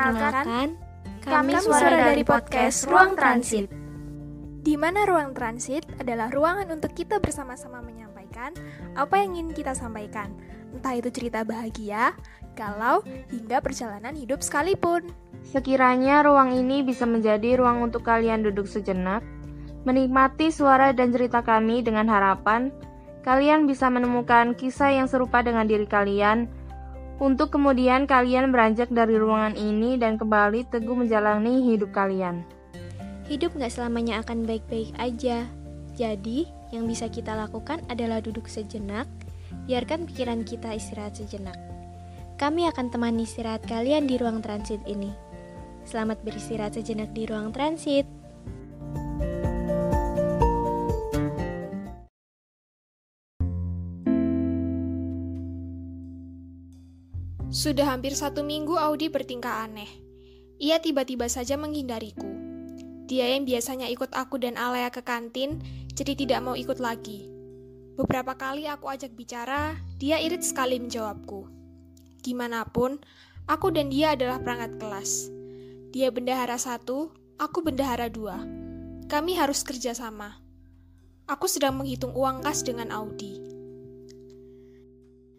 Perkenalkan, kami suara dari podcast Ruang Transit. Di mana ruang transit adalah ruangan untuk kita bersama-sama menyampaikan apa yang ingin kita sampaikan, entah itu cerita bahagia, galau, hingga perjalanan hidup sekalipun. Sekiranya ruang ini bisa menjadi ruang untuk kalian duduk sejenak, menikmati suara dan cerita kami dengan harapan kalian bisa menemukan kisah yang serupa dengan diri kalian untuk kemudian kalian beranjak dari ruangan ini dan kembali teguh menjalani hidup kalian. Hidup gak selamanya akan baik-baik aja. Jadi, yang bisa kita lakukan adalah duduk sejenak, biarkan pikiran kita istirahat sejenak. Kami akan temani istirahat kalian di ruang transit ini. Selamat beristirahat sejenak di ruang transit. Sudah hampir satu minggu Audi bertingkah aneh. Ia tiba-tiba saja menghindariku. Dia yang biasanya ikut aku dan Alea ke kantin, jadi tidak mau ikut lagi. Beberapa kali aku ajak bicara, dia irit sekali menjawabku. Gimana pun, aku dan dia adalah perangkat kelas. Dia bendahara satu, aku bendahara dua. Kami harus kerja sama. Aku sedang menghitung uang kas dengan Audi.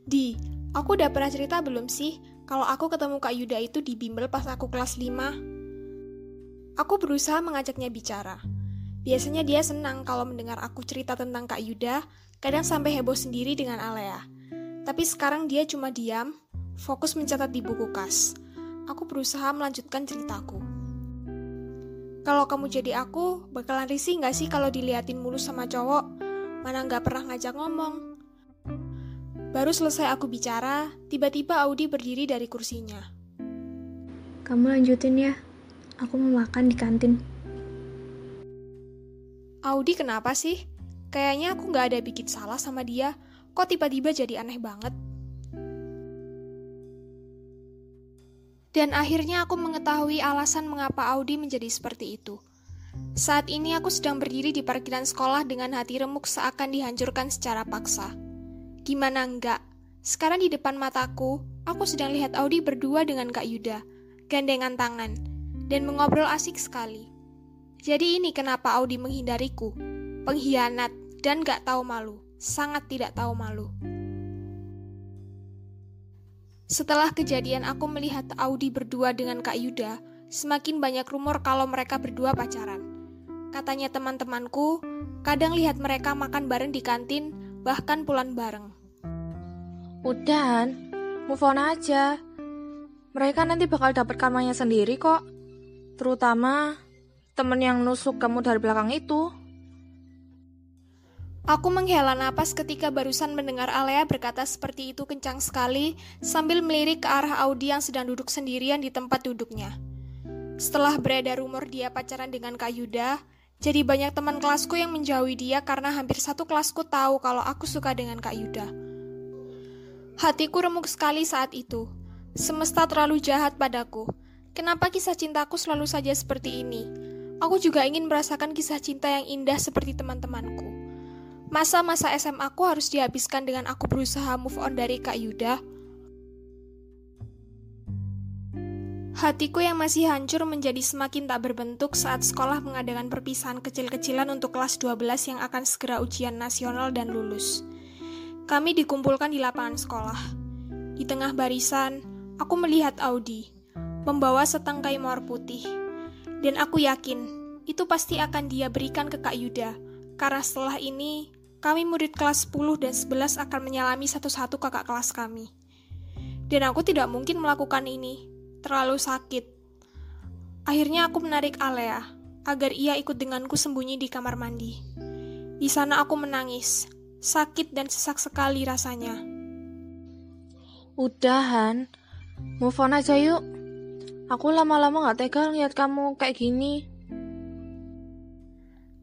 Di, aku udah pernah cerita belum sih kalau aku ketemu Kak Yuda itu di bimbel pas aku kelas 5? Aku berusaha mengajaknya bicara. Biasanya dia senang kalau mendengar aku cerita tentang Kak Yuda, kadang sampai heboh sendiri dengan Alea. Tapi sekarang dia cuma diam, fokus mencatat di buku kas. Aku berusaha melanjutkan ceritaku. Kalau kamu jadi aku, bakalan risih gak sih kalau diliatin mulu sama cowok? Mana gak pernah ngajak ngomong? Baru selesai aku bicara, tiba-tiba Audi berdiri dari kursinya. Kamu lanjutin ya, Aku mau makan di kantin. Audi kenapa sih? Kayaknya aku nggak ada bikin salah sama dia. Kok tiba-tiba jadi aneh banget? Dan akhirnya aku mengetahui alasan mengapa Audi menjadi seperti itu. Saat ini aku sedang berdiri di parkiran sekolah dengan hati remuk seakan dihancurkan secara paksa. Gimana enggak? Sekarang di depan mataku, aku sedang lihat Audi berdua dengan Kak Yuda, gandengan tangan dan mengobrol asik sekali. Jadi ini kenapa Audi menghindariku. Pengkhianat dan gak tahu malu. Sangat tidak tahu malu. Setelah kejadian aku melihat Audi berdua dengan Kak Yuda, semakin banyak rumor kalau mereka berdua pacaran. Katanya teman-temanku, kadang lihat mereka makan bareng di kantin, bahkan pulang bareng. Udah, move on aja. Mereka nanti bakal dapat karmanya sendiri kok. Terutama temen yang nusuk kamu dari belakang itu. Aku menghela napas ketika barusan mendengar Alea berkata seperti itu kencang sekali sambil melirik ke arah Audi yang sedang duduk sendirian di tempat duduknya. Setelah beredar rumor dia pacaran dengan Kak Yuda, jadi banyak teman kelasku yang menjauhi dia karena hampir satu kelasku tahu kalau aku suka dengan Kak Yuda. Hatiku remuk sekali saat itu. Semesta terlalu jahat padaku. Kenapa kisah cintaku selalu saja seperti ini? Aku juga ingin merasakan kisah cinta yang indah seperti teman-temanku. Masa-masa SMA aku harus dihabiskan dengan aku berusaha move on dari Kak Yuda. Hatiku yang masih hancur menjadi semakin tak berbentuk saat sekolah mengadakan perpisahan kecil-kecilan untuk kelas 12 yang akan segera ujian nasional dan lulus. Kami dikumpulkan di lapangan sekolah. Di tengah barisan, aku melihat Audi membawa setangkai mawar putih. Dan aku yakin, itu pasti akan dia berikan ke Kak Yuda, karena setelah ini, kami murid kelas 10 dan 11 akan menyalami satu-satu kakak kelas kami. Dan aku tidak mungkin melakukan ini, terlalu sakit. Akhirnya aku menarik Alea, agar ia ikut denganku sembunyi di kamar mandi. Di sana aku menangis, sakit dan sesak sekali rasanya. Udahan, move on aja yuk. Aku lama-lama gak tega lihat kamu kayak gini.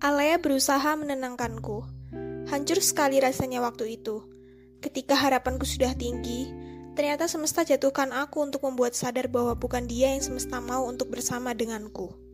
Alea berusaha menenangkanku. Hancur sekali rasanya waktu itu. Ketika harapanku sudah tinggi, ternyata semesta jatuhkan aku untuk membuat sadar bahwa bukan dia yang semesta mau untuk bersama denganku.